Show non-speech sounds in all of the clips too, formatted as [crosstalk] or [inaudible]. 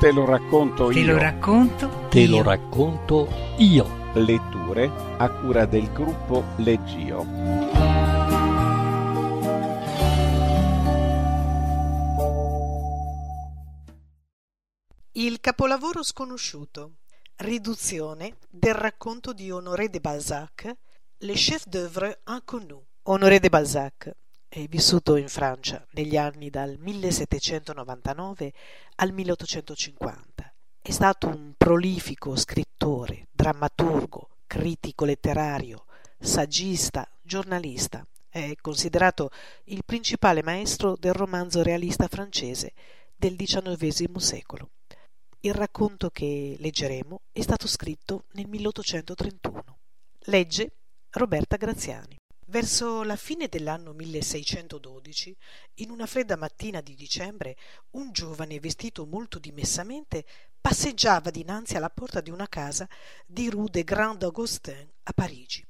Te lo racconto Te io. lo racconto Te io. lo racconto io. Letture a cura del gruppo Leggio. Il capolavoro sconosciuto. Riduzione del racconto di Honoré de Balzac, Le chef d'œuvre inconnu. Honoré de Balzac è vissuto in Francia negli anni dal 1799 al 1850. È stato un prolifico scrittore, drammaturgo, critico letterario, saggista, giornalista. È considerato il principale maestro del romanzo realista francese del XIX secolo. Il racconto che leggeremo è stato scritto nel 1831. Legge Roberta Graziani. Verso la fine dell'anno 1612, in una fredda mattina di dicembre, un giovane vestito molto dimessamente passeggiava dinanzi alla porta di una casa di Rue des Grands Augustins a Parigi.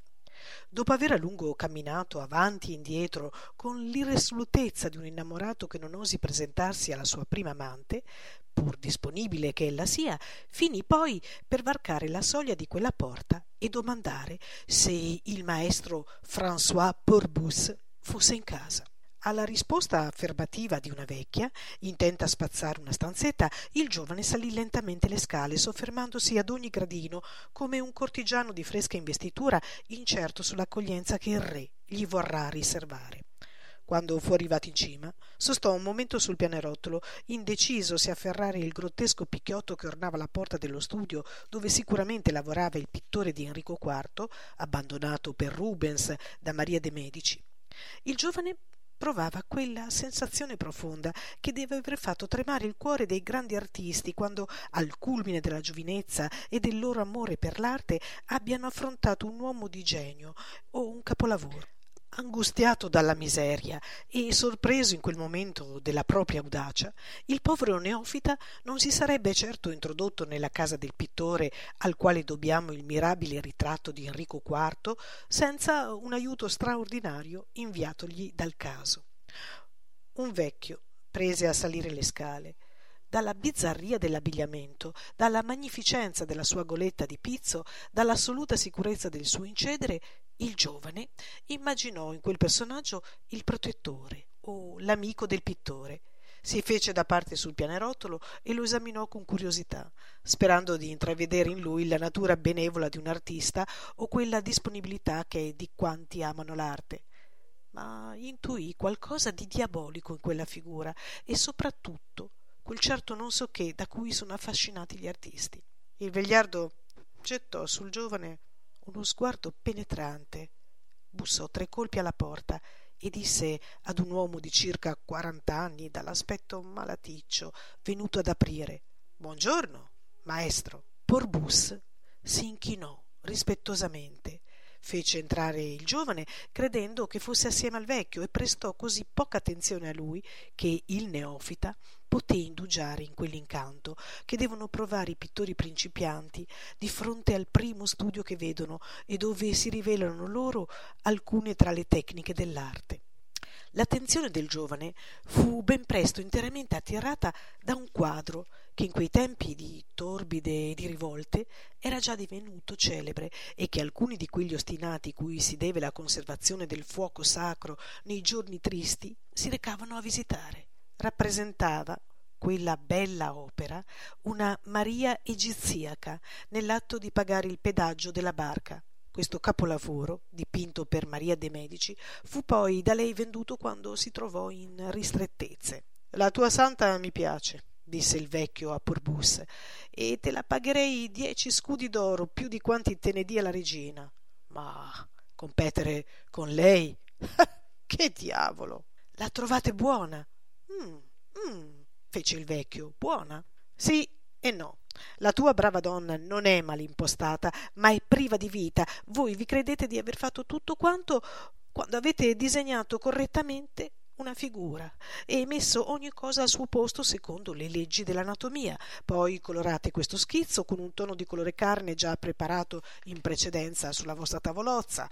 Dopo aver a lungo camminato avanti e indietro con l'irresolutezza di un innamorato che non osi presentarsi alla sua prima amante, pur disponibile che ella sia, finì poi per varcare la soglia di quella porta e domandare se il maestro François Pourbus fosse in casa. Alla risposta affermativa di una vecchia, intenta a spazzare una stanzetta, il giovane salì lentamente le scale, soffermandosi ad ogni gradino come un cortigiano di fresca investitura, incerto sull'accoglienza che il re gli vorrà riservare. Quando fu arrivato in cima, sostò un momento sul pianerottolo, indeciso se afferrare il grottesco picchiotto che ornava la porta dello studio dove sicuramente lavorava il pittore di Enrico IV, abbandonato per Rubens da Maria de Medici. Il giovane provava quella sensazione profonda che deve aver fatto tremare il cuore dei grandi artisti quando, al culmine della giovinezza e del loro amore per l'arte, abbiano affrontato un uomo di genio o un capolavoro. Angustiato dalla miseria e sorpreso in quel momento della propria audacia, il povero neofita non si sarebbe certo introdotto nella casa del pittore al quale dobbiamo il mirabile ritratto di Enrico IV senza un aiuto straordinario inviatogli dal caso. Un vecchio prese a salire le scale. Dalla bizzarria dell'abbigliamento, dalla magnificenza della sua goletta di pizzo, dall'assoluta sicurezza del suo incedere, il giovane immaginò in quel personaggio il protettore o l'amico del pittore. Si fece da parte sul pianerottolo e lo esaminò con curiosità, sperando di intravedere in lui la natura benevola di un artista o quella disponibilità che è di quanti amano l'arte. Ma intuì qualcosa di diabolico in quella figura e soprattutto quel certo non so che da cui sono affascinati gli artisti. Il vegliardo gettò sul giovane uno sguardo penetrante, bussò tre colpi alla porta e disse ad un uomo di circa quarant'anni dall'aspetto malaticcio venuto ad aprire Buongiorno, maestro. Porbus si inchinò rispettosamente fece entrare il giovane credendo che fosse assieme al vecchio e prestò così poca attenzione a lui che il neofita poté indugiare in quell'incanto che devono provare i pittori principianti di fronte al primo studio che vedono e dove si rivelano loro alcune tra le tecniche dell'arte. L'attenzione del giovane fu ben presto interamente attirata da un quadro che in quei tempi di torbide e di rivolte era già divenuto celebre e che alcuni di quegli ostinati cui si deve la conservazione del fuoco sacro nei giorni tristi si recavano a visitare. Rappresentava quella bella opera una Maria egiziaca nell'atto di pagare il pedaggio della barca. Questo capolavoro, dipinto per Maria de Medici, fu poi da lei venduto quando si trovò in ristrettezze. La tua santa mi piace, disse il vecchio a Purbus, e te la pagherei dieci scudi d'oro più di quanti te ne dia la regina. Ma competere con lei? [laughs] che diavolo! La trovate buona? Mm, mm, fece il vecchio. Buona? Sì e no. La tua brava donna non è malimpostata, ma è priva di vita. Voi vi credete di aver fatto tutto quanto quando avete disegnato correttamente una figura e messo ogni cosa al suo posto secondo le leggi dell'anatomia. Poi colorate questo schizzo con un tono di colore carne già preparato in precedenza sulla vostra tavolozza.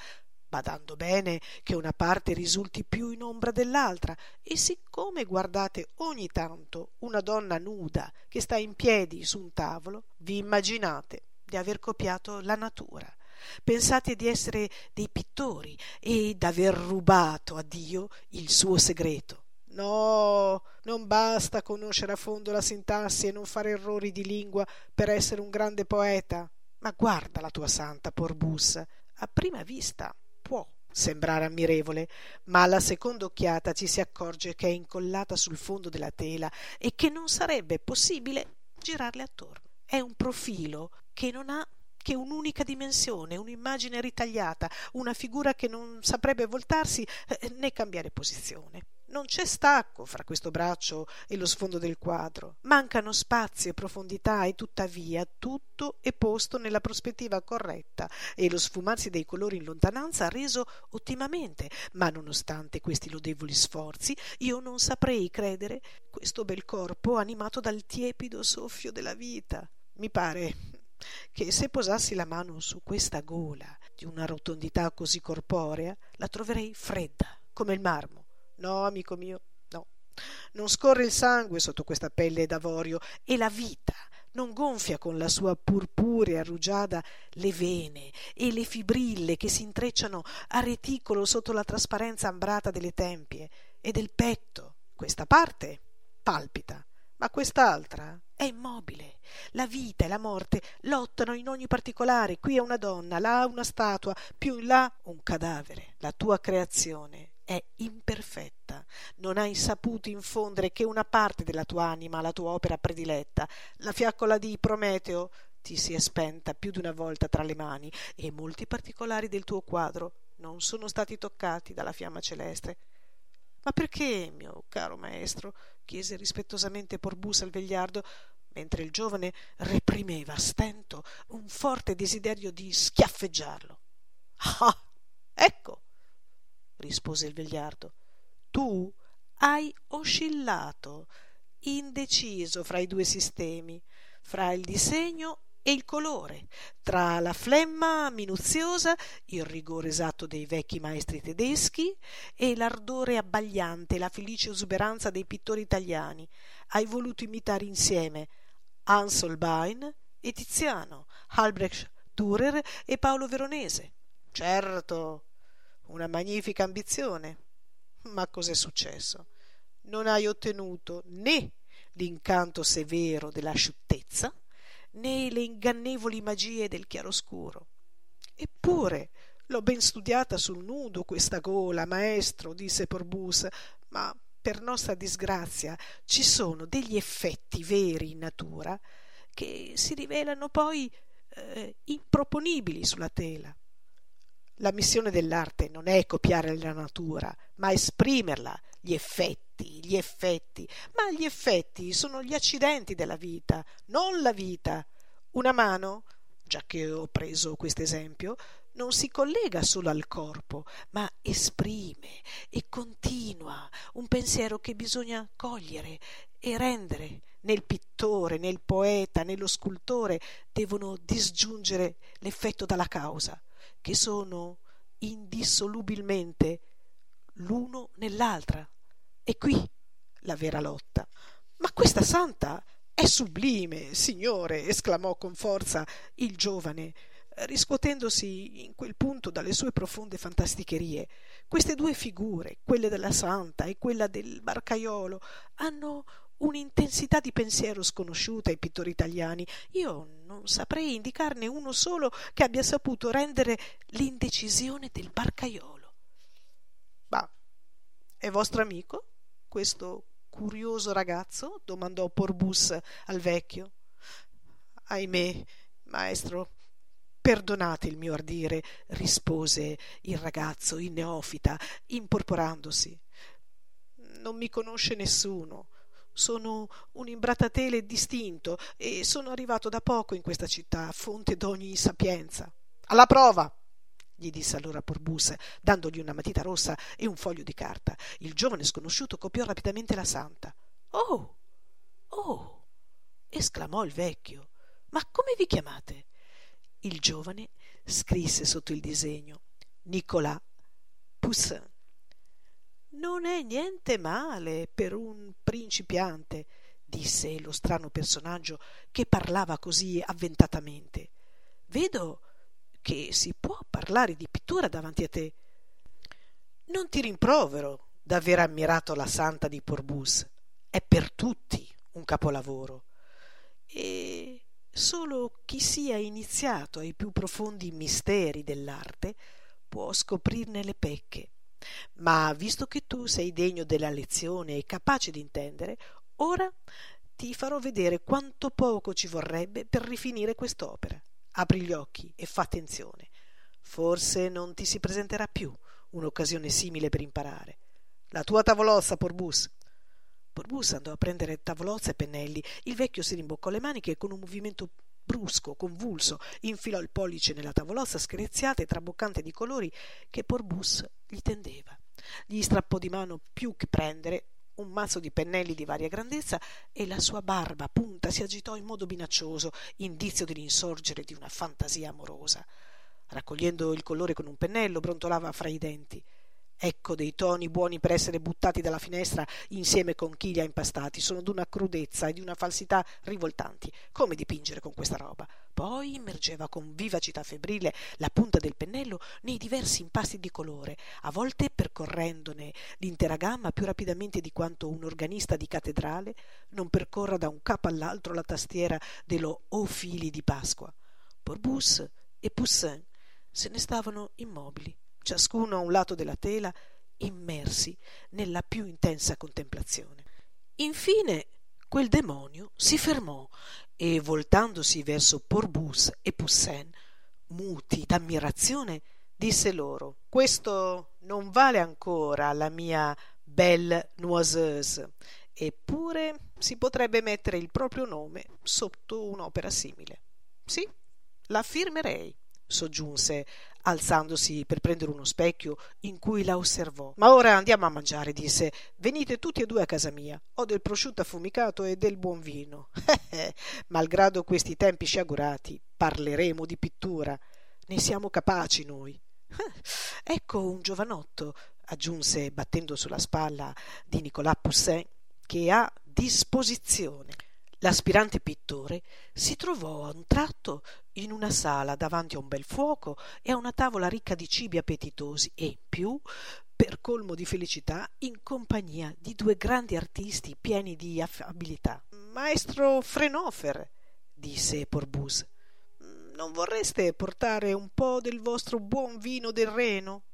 Badando bene che una parte risulti più in ombra dell'altra, e siccome guardate ogni tanto una donna nuda che sta in piedi su un tavolo, vi immaginate di aver copiato la natura. Pensate di essere dei pittori e d'aver rubato a Dio il suo segreto. No, non basta conoscere a fondo la sintassi e non fare errori di lingua per essere un grande poeta. Ma guarda la tua santa Porbus, a prima vista può sembrare ammirevole, ma alla seconda occhiata ci si accorge che è incollata sul fondo della tela e che non sarebbe possibile girarle attorno. È un profilo che non ha che un'unica dimensione, un'immagine ritagliata, una figura che non saprebbe voltarsi eh, né cambiare posizione. Non c'è stacco fra questo braccio e lo sfondo del quadro. Mancano spazio e profondità e tuttavia tutto è posto nella prospettiva corretta e lo sfumarsi dei colori in lontananza ha reso ottimamente. Ma nonostante questi lodevoli sforzi, io non saprei credere questo bel corpo animato dal tiepido soffio della vita. Mi pare che se posassi la mano su questa gola di una rotondità così corporea, la troverei fredda come il marmo No, amico mio, no. Non scorre il sangue sotto questa pelle d'avorio e la vita non gonfia con la sua purpurea rugiada le vene e le fibrille che si intrecciano a reticolo sotto la trasparenza ambrata delle tempie e del petto. Questa parte palpita, ma quest'altra è immobile. La vita e la morte lottano in ogni particolare. Qui è una donna, là una statua, più in là un cadavere. La tua creazione è imperfetta, non hai saputo infondere che una parte della tua anima alla tua opera prediletta. La fiaccola di Prometeo ti si è spenta più di una volta tra le mani e molti particolari del tuo quadro non sono stati toccati dalla fiamma celeste. Ma perché, mio caro maestro? chiese rispettosamente Porbus al vegliardo, mentre il giovane reprimeva a stento un forte desiderio di schiaffeggiarlo. Ah, ecco, rispose il vegliardo. Tu hai oscillato indeciso fra i due sistemi fra il disegno e il colore tra la flemma minuziosa il rigore esatto dei vecchi maestri tedeschi e l'ardore abbagliante la felice esuberanza dei pittori italiani. Hai voluto imitare insieme Hans Holbein e Tiziano Albrecht Dürer e Paolo Veronese. Certo una magnifica ambizione. Ma cos'è successo? Non hai ottenuto né l'incanto severo dell'asciuttezza né le ingannevoli magie del chiaroscuro. Eppure l'ho ben studiata sul nudo questa gola, maestro, disse Porbus, ma per nostra disgrazia ci sono degli effetti veri in natura che si rivelano poi eh, improponibili sulla tela. La missione dell'arte non è copiare la natura, ma esprimerla, gli effetti, gli effetti. Ma gli effetti sono gli accidenti della vita, non la vita. Una mano, già che ho preso questo esempio, non si collega solo al corpo, ma esprime e continua un pensiero che bisogna cogliere e rendere. Nel pittore, nel poeta, nello scultore devono disgiungere l'effetto dalla causa che sono indissolubilmente l'uno nell'altra. E qui la vera lotta. Ma questa santa è sublime, signore, esclamò con forza il giovane, riscuotendosi in quel punto dalle sue profonde fantasticherie. Queste due figure, quelle della santa e quella del barcaiolo, hanno un'intensità di pensiero sconosciuta ai pittori italiani. Io non saprei indicarne uno solo che abbia saputo rendere l'indecisione del barcaiolo. Ma è vostro amico questo curioso ragazzo? domandò Porbus al vecchio. Ahimè, maestro, perdonate il mio ardire, rispose il ragazzo in neofita, imporporandosi. Non mi conosce nessuno sono un imbrattatele distinto e sono arrivato da poco in questa città, fonte d'ogni sapienza. Alla prova! gli disse allora Porbus, dandogli una matita rossa e un foglio di carta. Il giovane sconosciuto copiò rapidamente la santa. Oh! Oh! esclamò il vecchio. Ma come vi chiamate? Il giovane scrisse sotto il disegno Nicolà Poussin. Non è niente male per un principiante, disse lo strano personaggio che parlava così avventatamente. Vedo che si può parlare di pittura davanti a te. Non ti rimprovero d'aver ammirato la santa di Porbus. È per tutti un capolavoro. E solo chi sia iniziato ai più profondi misteri dell'arte può scoprirne le pecche. Ma visto che tu sei degno della lezione e capace di intendere, ora ti farò vedere quanto poco ci vorrebbe per rifinire quest'opera. Apri gli occhi e fa attenzione. Forse non ti si presenterà più un'occasione simile per imparare. La tua tavolozza, Porbus. Porbus andò a prendere tavolozza e pennelli. Il vecchio si rimboccò le maniche e con un movimento brusco, convulso, infilò il pollice nella tavolozza screziata e traboccante di colori che Porbus gli tendeva. Gli strappò di mano più che prendere un mazzo di pennelli di varia grandezza e la sua barba punta si agitò in modo minaccioso, indizio dell'insorgere di una fantasia amorosa. Raccogliendo il colore con un pennello, brontolava fra i denti. Ecco dei toni buoni per essere buttati dalla finestra insieme con chi li ha impastati. Sono d'una crudezza e di una falsità rivoltanti. Come dipingere con questa roba? Poi immergeva con vivacità febbrile la punta del pennello nei diversi impasti di colore, a volte percorrendone l'intera gamma più rapidamente di quanto un organista di cattedrale non percorra da un capo all'altro la tastiera dello O fili di Pasqua. Porbus e Poussin se ne stavano immobili ciascuno a un lato della tela, immersi nella più intensa contemplazione. Infine quel demonio si fermò e, voltandosi verso Porbus e Poussin, muti d'ammirazione, disse loro Questo non vale ancora la mia belle noiseuse, eppure si potrebbe mettere il proprio nome sotto un'opera simile. Sì, la firmerei soggiunse alzandosi per prendere uno specchio in cui la osservò. Ma ora andiamo a mangiare, disse. Venite tutti e due a casa mia. Ho del prosciutto affumicato e del buon vino. [laughs] Malgrado questi tempi sciagurati, parleremo di pittura. Ne siamo capaci noi. [laughs] ecco un giovanotto, aggiunse battendo sulla spalla di Nicolas Poussin, che ha disposizione. L'aspirante pittore si trovò a un tratto in una sala davanti a un bel fuoco e a una tavola ricca di cibi appetitosi e, più, per colmo di felicità, in compagnia di due grandi artisti pieni di affabilità. Maestro Frenofer, disse Porbus, non vorreste portare un po' del vostro buon vino del Reno?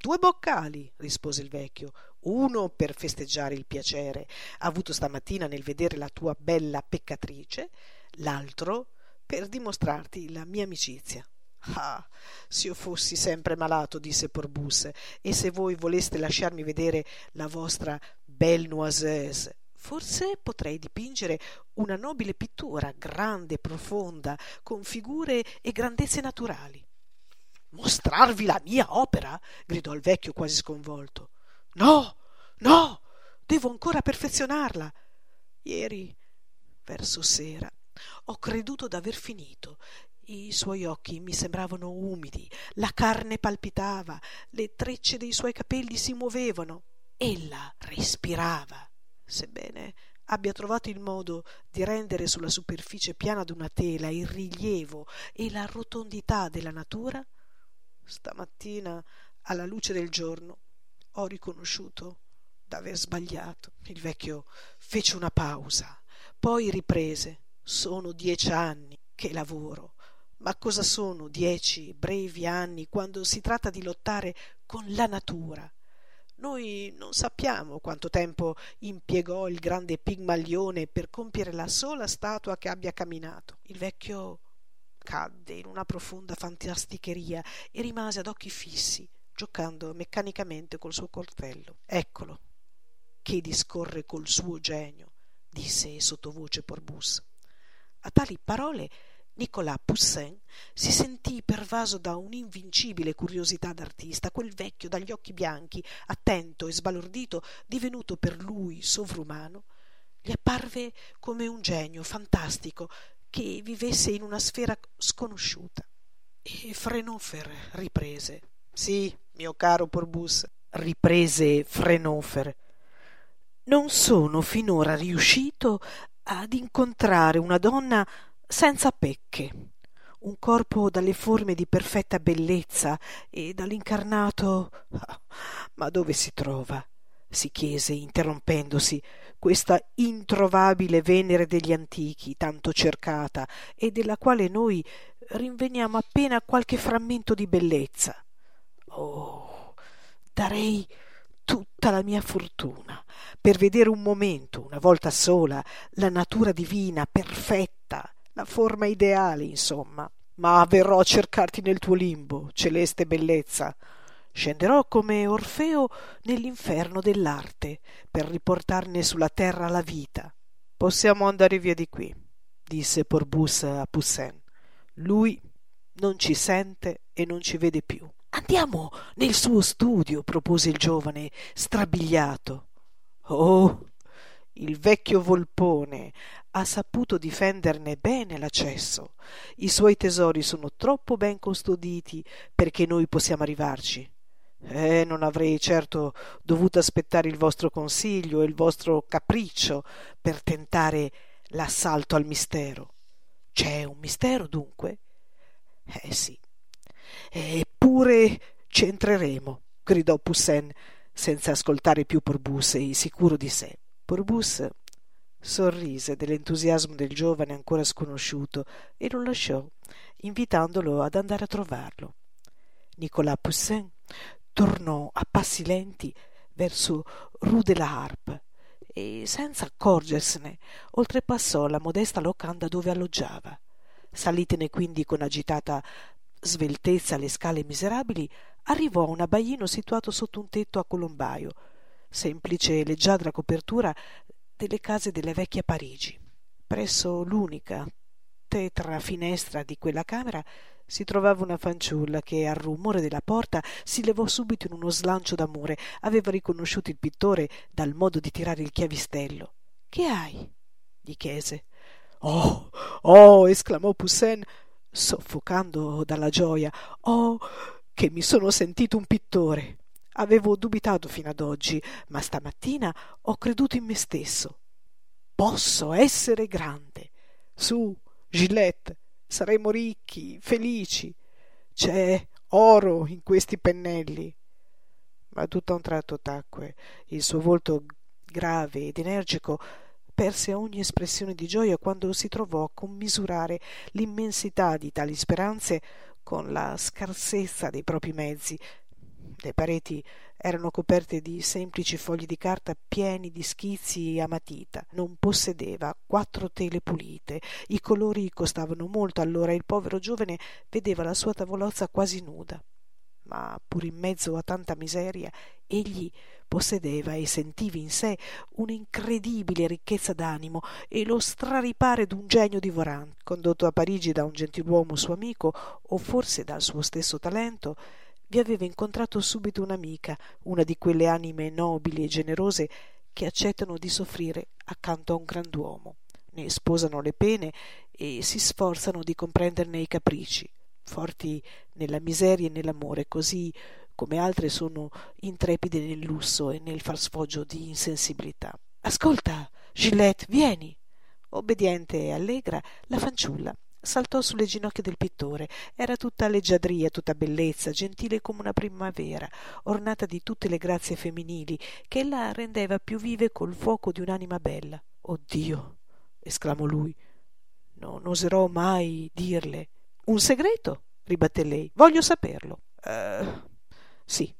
Due boccali, rispose il vecchio, uno per festeggiare il piacere avuto stamattina nel vedere la tua bella peccatrice, l'altro per dimostrarti la mia amicizia. Ah, se io fossi sempre malato, disse Porbus, e se voi voleste lasciarmi vedere la vostra belle noiseuse, forse potrei dipingere una nobile pittura, grande, e profonda, con figure e grandezze naturali. Mostrarvi la mia opera? gridò il vecchio quasi sconvolto. No, no, devo ancora perfezionarla. Ieri, verso sera, ho creduto d'aver finito. I suoi occhi mi sembravano umidi, la carne palpitava, le trecce dei suoi capelli si muovevano. Ella respirava. Sebbene abbia trovato il modo di rendere sulla superficie piana d'una tela il rilievo e la rotondità della natura, stamattina, alla luce del giorno, ho riconosciuto d'aver sbagliato. Il vecchio fece una pausa, poi riprese. Sono dieci anni che lavoro. Ma cosa sono dieci brevi anni quando si tratta di lottare con la natura? Noi non sappiamo quanto tempo impiegò il grande Pigmalione per compiere la sola statua che abbia camminato. Il vecchio cadde in una profonda fantasticheria e rimase ad occhi fissi giocando meccanicamente col suo coltello. Eccolo, che discorre col suo genio, disse sottovoce Porbus. A tali parole Nicolas Poussin si sentì pervaso da un'invincibile curiosità d'artista, quel vecchio dagli occhi bianchi, attento e sbalordito, divenuto per lui sovrumano, gli apparve come un genio fantastico che vivesse in una sfera sconosciuta. E Frenofer riprese Sì, mio caro Porbus, riprese Frenofer. Non sono finora riuscito ad incontrare una donna senza pecche, un corpo dalle forme di perfetta bellezza e dall'incarnato. Ma dove si trova? Si chiese interrompendosi questa introvabile venere degli antichi tanto cercata e della quale noi rinveniamo appena qualche frammento di bellezza. Oh darei tutta la mia fortuna per vedere un momento una volta sola la natura divina perfetta la forma ideale insomma. Ma verrò a cercarti nel tuo limbo celeste bellezza scenderò come orfeo nell'inferno dell'arte per riportarne sulla terra la vita. Possiamo andare via di qui disse Porbus a Poussin. Lui non ci sente e non ci vede più. Andiamo nel suo studio propose il giovane strabiliato. Oh il vecchio volpone ha saputo difenderne bene l'accesso. I suoi tesori sono troppo ben custoditi perché noi possiamo arrivarci eh, non avrei certo dovuto aspettare il vostro consiglio e il vostro capriccio per tentare l'assalto al mistero. C'è un mistero dunque? Eh sì. Eppure c'entreremo, gridò Poussin senza ascoltare più Porbus e sicuro di sé. Porbus sorrise dell'entusiasmo del giovane ancora sconosciuto e lo lasciò, invitandolo ad andare a trovarlo. Nicolas Poussin tornò a passi lenti verso rue de la Harpe e senza accorgersene oltrepassò la modesta locanda dove alloggiava. Salitene quindi con agitata sveltezza le scale miserabili arrivò a un abbaino situato sotto un tetto a colombaio semplice e leggiadra copertura delle case delle vecchie parigi. Presso l'unica tetra finestra di quella camera si trovava una fanciulla che al rumore della porta si levò subito in uno slancio d'amore. Aveva riconosciuto il pittore dal modo di tirare il chiavistello. Che hai? gli chiese. Oh oh esclamò Poussin soffocando dalla gioia. Oh che mi sono sentito un pittore. Avevo dubitato fino ad oggi ma stamattina ho creduto in me stesso. Posso essere grande. Su gillette saremo ricchi felici. C'è oro in questi pennelli. Ma tutto a un tratto tacque. Il suo volto grave ed energico perse ogni espressione di gioia quando si trovò a commisurare l'immensità di tali speranze con la scarsezza dei propri mezzi le pareti erano coperte di semplici fogli di carta pieni di schizzi a matita non possedeva quattro tele pulite. I colori costavano molto. Allora il povero giovane vedeva la sua tavolozza quasi nuda. Ma pur in mezzo a tanta miseria egli possedeva e sentiva in sé un'incredibile ricchezza d'animo e lo straripare d'un genio divorante. Condotto a parigi da un gentiluomo suo amico o forse dal suo stesso talento vi aveva incontrato subito un'amica una di quelle anime nobili e generose che accettano di soffrire accanto a un grand'uomo. Ne sposano le pene e si sforzano di comprenderne i capricci forti nella miseria e nell'amore così come altre sono intrepide nel lusso e nel far sfoggio di insensibilità. Ascolta gillette vieni! Obbediente e allegra la fanciulla saltò sulle ginocchia del pittore. Era tutta leggiadria tutta bellezza gentile come una primavera ornata di tutte le grazie femminili che ella rendeva più vive col fuoco di un'anima bella. Oh dio esclamò lui non oserò mai dirle. Un segreto? ribatté lei. Voglio saperlo. Uh, sì.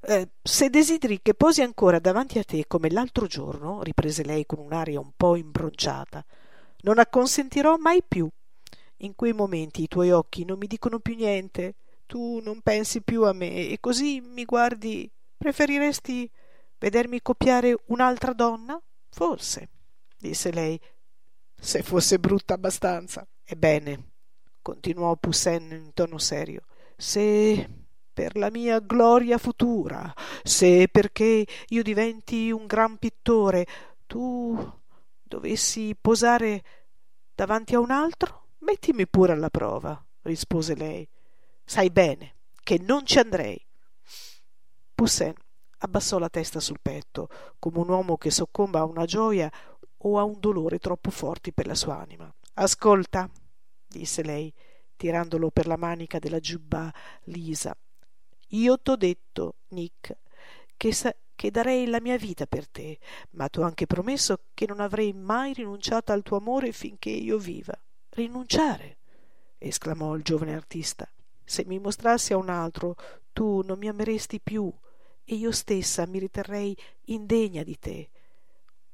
Uh, se desideri che posi ancora davanti a te come l'altro giorno riprese lei con un'aria un po imbronciata non acconsentirò mai più in quei momenti i tuoi occhi non mi dicono più niente. Tu non pensi più a me e così mi guardi. Preferiresti vedermi copiare un'altra donna? Forse disse lei. Se fosse brutta abbastanza. Ebbene continuò Poussin in tono serio se per la mia gloria futura se perché io diventi un gran pittore tu dovessi posare davanti a un altro mettimi pure alla prova rispose lei sai bene che non ci andrei Poussin abbassò la testa sul petto, come un uomo che soccomba a una gioia o a un dolore troppo forti per la sua anima. Ascolta, disse lei, tirandolo per la manica della giubba lisa. Io t'ho detto, Nick, che, sa- che darei la mia vita per te, ma t'ho anche promesso che non avrei mai rinunciato al tuo amore finché io viva. Rinunciare? esclamò il giovane artista. Se mi mostrassi a un altro, tu non mi ameresti più e io stessa mi riterrei indegna di te.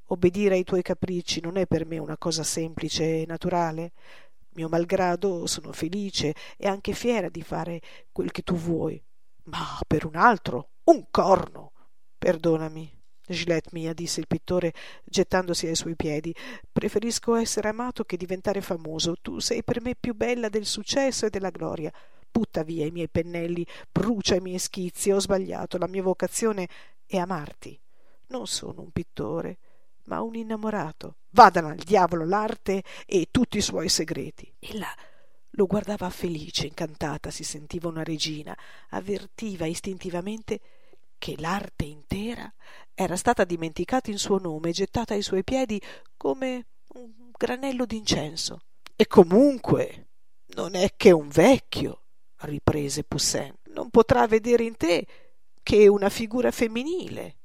Obbedire ai tuoi capricci non è per me una cosa semplice e naturale. Mio malgrado sono felice e anche fiera di fare quel che tu vuoi. Ma per un altro, un corno! Perdonami, Gillette mia, disse il pittore gettandosi ai suoi piedi. Preferisco essere amato che diventare famoso. Tu sei per me più bella del successo e della gloria. Butta via i miei pennelli, brucia i miei schizzi. Ho sbagliato. La mia vocazione è amarti. Non sono un pittore ma un innamorato. Vadano al diavolo l'arte e tutti i suoi segreti. Ella lo guardava felice, incantata, si sentiva una regina, avvertiva istintivamente che l'arte intera era stata dimenticata in suo nome e gettata ai suoi piedi come un granello d'incenso. E comunque non è che un vecchio, riprese Poussin, non potrà vedere in te che una figura femminile.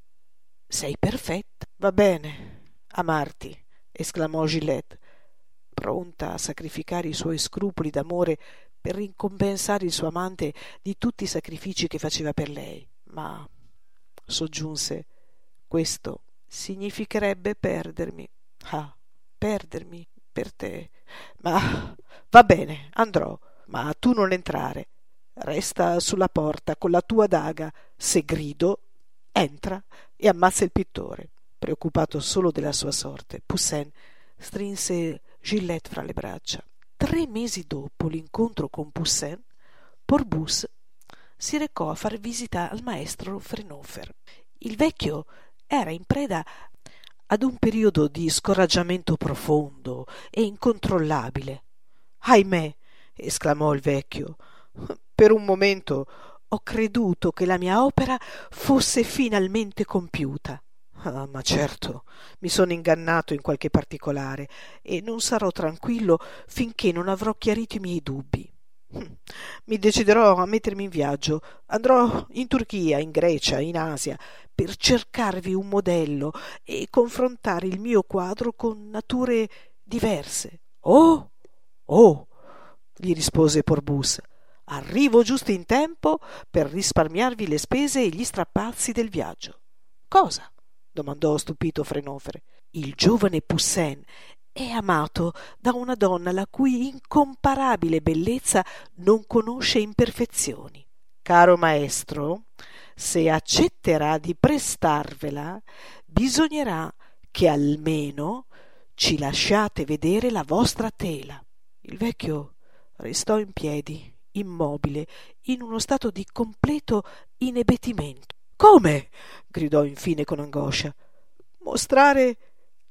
Sei perfetta. Va bene, amarti, esclamò Gillette, pronta a sacrificare i suoi scrupoli d'amore per ricompensare il suo amante di tutti i sacrifici che faceva per lei. Ma, soggiunse, questo significherebbe perdermi. Ah, perdermi per te. Ma va bene, andrò, ma tu non entrare. Resta sulla porta con la tua daga. Se grido, entra e ammazza il pittore. Preoccupato solo della sua sorte, Poussin strinse Gillette fra le braccia. Tre mesi dopo l'incontro con Poussin, Porbus si recò a far visita al maestro Frenofer. Il vecchio era in preda ad un periodo di scoraggiamento profondo e incontrollabile. Ahimè, esclamò il vecchio, per un momento ho creduto che la mia opera fosse finalmente compiuta. Ah, ma certo, mi sono ingannato in qualche particolare e non sarò tranquillo finché non avrò chiarito i miei dubbi. Mi deciderò a mettermi in viaggio. Andrò in Turchia, in Grecia, in Asia, per cercarvi un modello e confrontare il mio quadro con nature diverse. Oh, oh, gli rispose Porbus. Arrivo giusto in tempo per risparmiarvi le spese e gli strappazzi del viaggio. Cosa? domandò stupito Frenofere. Il giovane Poussin è amato da una donna la cui incomparabile bellezza non conosce imperfezioni. Caro maestro, se accetterà di prestarvela, bisognerà che almeno ci lasciate vedere la vostra tela. Il vecchio restò in piedi, immobile, in uno stato di completo inebettimento. Come? gridò infine con angoscia. Mostrare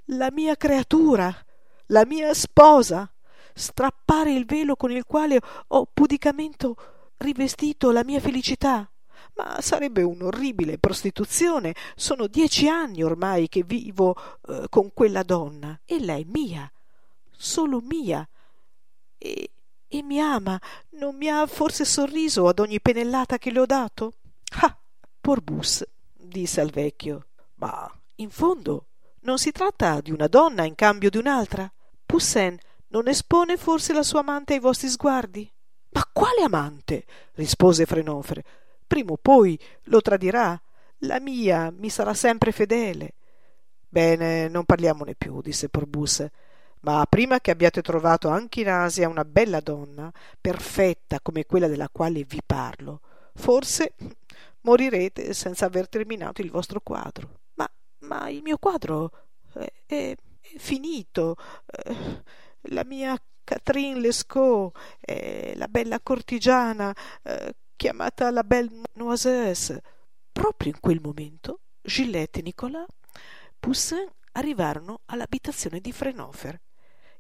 la mia creatura, la mia sposa, strappare il velo con il quale ho pudicamente rivestito la mia felicità. Ma sarebbe un'orribile prostituzione. Sono dieci anni ormai che vivo eh, con quella donna. Ella è mia, solo mia. E, e mi ama. Non mi ha forse sorriso ad ogni pennellata che le ho dato? Ah, Porbus disse al vecchio. Ma in fondo non si tratta di una donna in cambio di un'altra? Poussin non espone forse la sua amante ai vostri sguardi? Ma quale amante? rispose Frenofre. Prima o poi lo tradirà. La mia mi sarà sempre fedele. Bene, non parliamone più, disse Porbus. Ma prima che abbiate trovato anche in Asia una bella donna, perfetta come quella della quale vi parlo, forse morirete senza aver terminato il vostro quadro. Ma, ma il mio quadro è, è, finito. Eh, la mia Catherine Lescaut, è la bella cortigiana eh, chiamata la Belle Noiseuse. Proprio in quel momento Gillette e Nicolas Poussin arrivarono all'abitazione di Frenofer.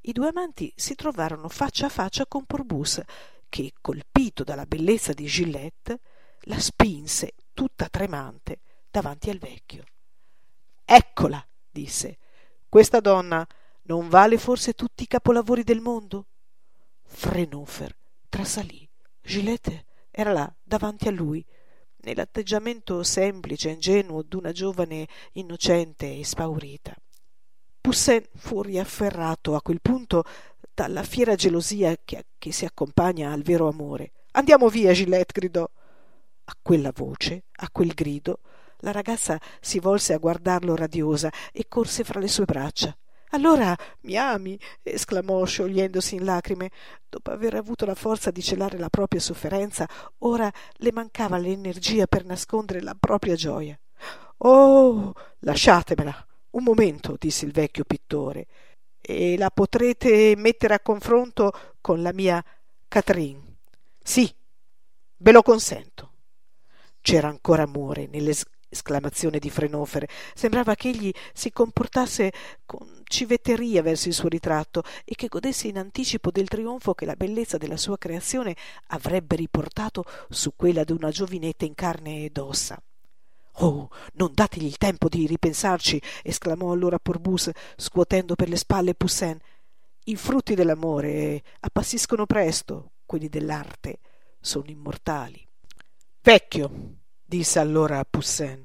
I due amanti si trovarono faccia a faccia con Porbus, che, colpito dalla bellezza di Gillette, la spinse tutta tremante davanti al vecchio. Eccola, disse. Questa donna non vale forse tutti i capolavori del mondo? Frenofer trasalì. Gillette era là davanti a lui, nell'atteggiamento semplice e ingenuo d'una giovane innocente e spaurita. Poussin fu riafferrato a quel punto dalla fiera gelosia che, che si accompagna al vero amore. Andiamo via, Gillette, gridò. A quella voce, a quel grido, la ragazza si volse a guardarlo radiosa e corse fra le sue braccia. Allora mi ami? esclamò sciogliendosi in lacrime. Dopo aver avuto la forza di celare la propria sofferenza, ora le mancava l'energia per nascondere la propria gioia. Oh, lasciatemela. Un momento, disse il vecchio pittore, e la potrete mettere a confronto con la mia Catherine. Sì, ve lo consento. C'era ancora amore nelle esclamazione di Frenofer. Sembrava che egli si comportasse con civetteria verso il suo ritratto e che godesse in anticipo del trionfo che la bellezza della sua creazione avrebbe riportato su quella di una giovinetta in carne ed ossa. Oh, non dategli il tempo di ripensarci, esclamò allora Porbus, scuotendo per le spalle Poussin. I frutti dell'amore appassiscono presto, quelli dell'arte sono immortali. Vecchio, disse allora a Poussin.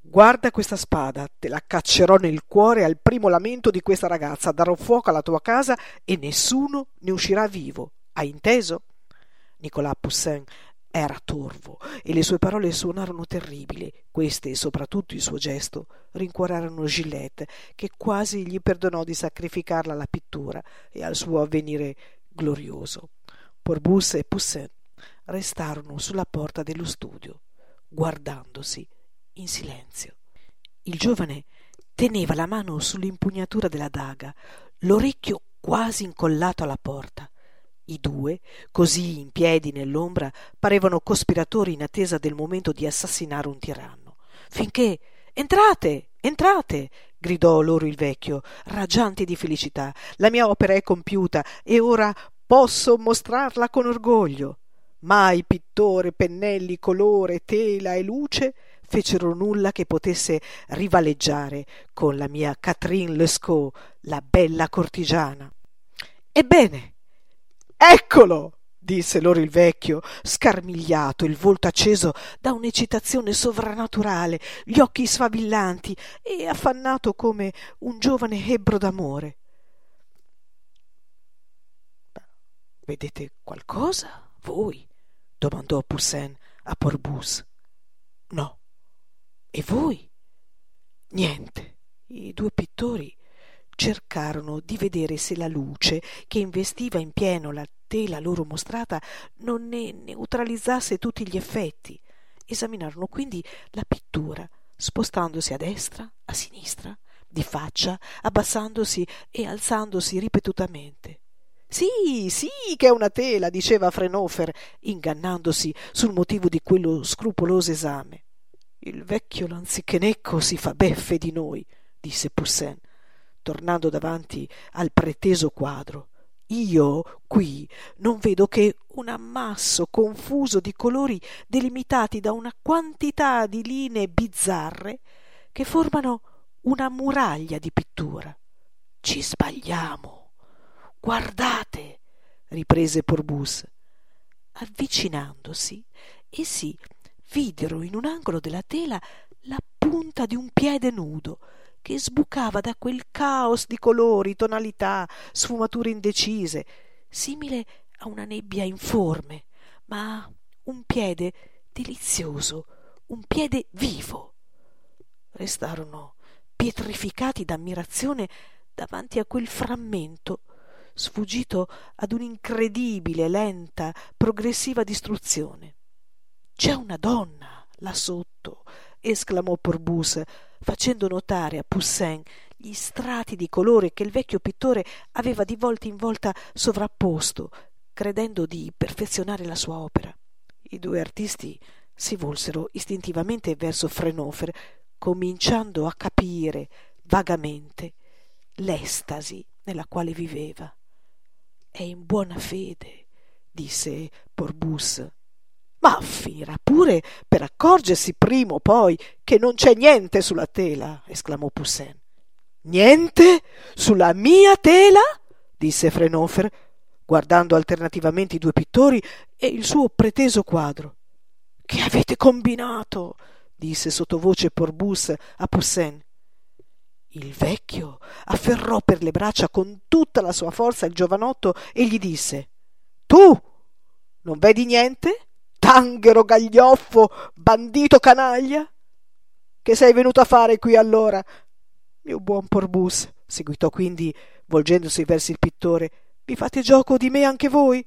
Guarda questa spada, te la caccerò nel cuore al primo lamento di questa ragazza, darò fuoco alla tua casa e nessuno ne uscirà vivo. Hai inteso? Nicolas Poussin era torvo e le sue parole suonarono terribili. Queste e soprattutto il suo gesto rincuorarono Gillette, che quasi gli perdonò di sacrificarla alla pittura e al suo avvenire glorioso. Porbus e Poussin restarono sulla porta dello studio, guardandosi in silenzio. Il giovane teneva la mano sull'impugnatura della daga, l'orecchio quasi incollato alla porta. I due, così in piedi nell'ombra, parevano cospiratori in attesa del momento di assassinare un tiranno. Finché entrate, entrate, gridò loro il vecchio, raggiante di felicità. La mia opera è compiuta e ora posso mostrarla con orgoglio. Mai pittore, pennelli, colore, tela e luce fecero nulla che potesse rivaleggiare con la mia Catherine Lescaut, la bella cortigiana. Ebbene, eccolo! disse loro il vecchio, scarmigliato, il volto acceso da un'eccitazione sovrannaturale, gli occhi sfavillanti e affannato come un giovane ebbro d'amore. Vedete qualcosa, voi? domandò Poussin a Porbus. No. E voi? Niente. I due pittori cercarono di vedere se la luce che investiva in pieno la tela loro mostrata non ne neutralizzasse tutti gli effetti. Esaminarono quindi la pittura, spostandosi a destra, a sinistra, di faccia, abbassandosi e alzandosi ripetutamente. Sì, sì, che è una tela, diceva Frenofer, ingannandosi sul motivo di quello scrupoloso esame. Il vecchio lanzichenecco si fa beffe di noi, disse Poussin, tornando davanti al preteso quadro. Io qui non vedo che un ammasso confuso di colori delimitati da una quantità di linee bizzarre che formano una muraglia di pittura. Ci sbagliamo guardate riprese Porbus avvicinandosi essi videro in un angolo della tela la punta di un piede nudo che sbucava da quel caos di colori, tonalità, sfumature indecise, simile a una nebbia informe, ma un piede delizioso, un piede vivo. Restarono pietrificati d'ammirazione davanti a quel frammento sfuggito ad un'incredibile, lenta, progressiva distruzione. C'è una donna là sotto, esclamò Porbus, facendo notare a Poussin gli strati di colore che il vecchio pittore aveva di volta in volta sovrapposto, credendo di perfezionare la sua opera. I due artisti si volsero istintivamente verso Frenofer, cominciando a capire vagamente l'estasi nella quale viveva è in buona fede disse Porbus Ma finirà pure per accorgersi prima o poi che non c'è niente sulla tela, esclamò Poussin. Niente? Sulla mia tela? disse Frenofer, guardando alternativamente i due pittori e il suo preteso quadro. Che avete combinato? disse sottovoce Porbus a Poussin. Il vecchio afferrò per le braccia con tutta la sua forza il giovanotto e gli disse Tu non vedi niente? Tanghero gaglioffo, bandito canaglia? Che sei venuto a fare qui allora? Mio buon Porbus, seguitò quindi, volgendosi verso il pittore, vi fate gioco di me anche voi?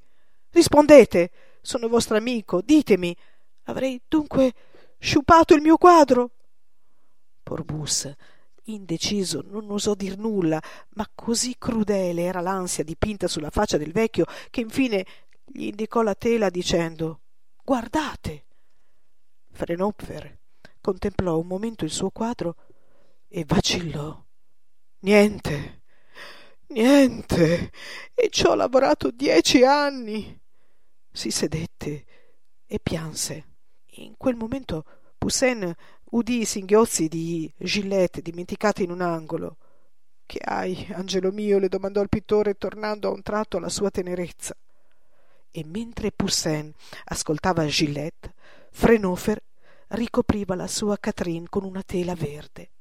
Rispondete, sono vostro amico, ditemi, avrei dunque sciupato il mio quadro? Porbus, indeciso, non osò dir nulla, ma così crudele era l'ansia dipinta sulla faccia del vecchio che infine gli indicò la tela dicendo Guardate. Frenopfer contemplò un momento il suo quadro e vacillò. Niente, niente, e ci ho lavorato dieci anni. Si sedette e pianse. In quel momento Poussin udì i singhiozzi di Gillette dimenticati in un angolo. Che hai, angelo mio? le domandò il pittore, tornando a un tratto alla sua tenerezza e mentre Poussin ascoltava Gillette, Frenofer ricopriva la sua Catherine con una tela verde.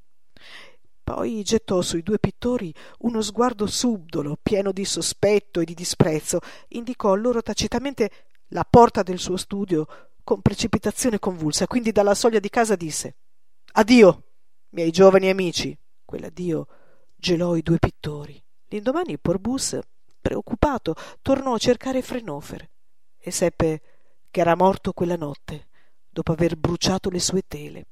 Poi gettò sui due pittori uno sguardo subdolo, pieno di sospetto e di disprezzo, indicò loro tacitamente la porta del suo studio con precipitazione convulsa, quindi dalla soglia di casa disse Addio, miei giovani amici. Quell'addio gelò i due pittori. L'indomani Porbus preoccupato, tornò a cercare Frenofer e seppe che era morto quella notte, dopo aver bruciato le sue tele.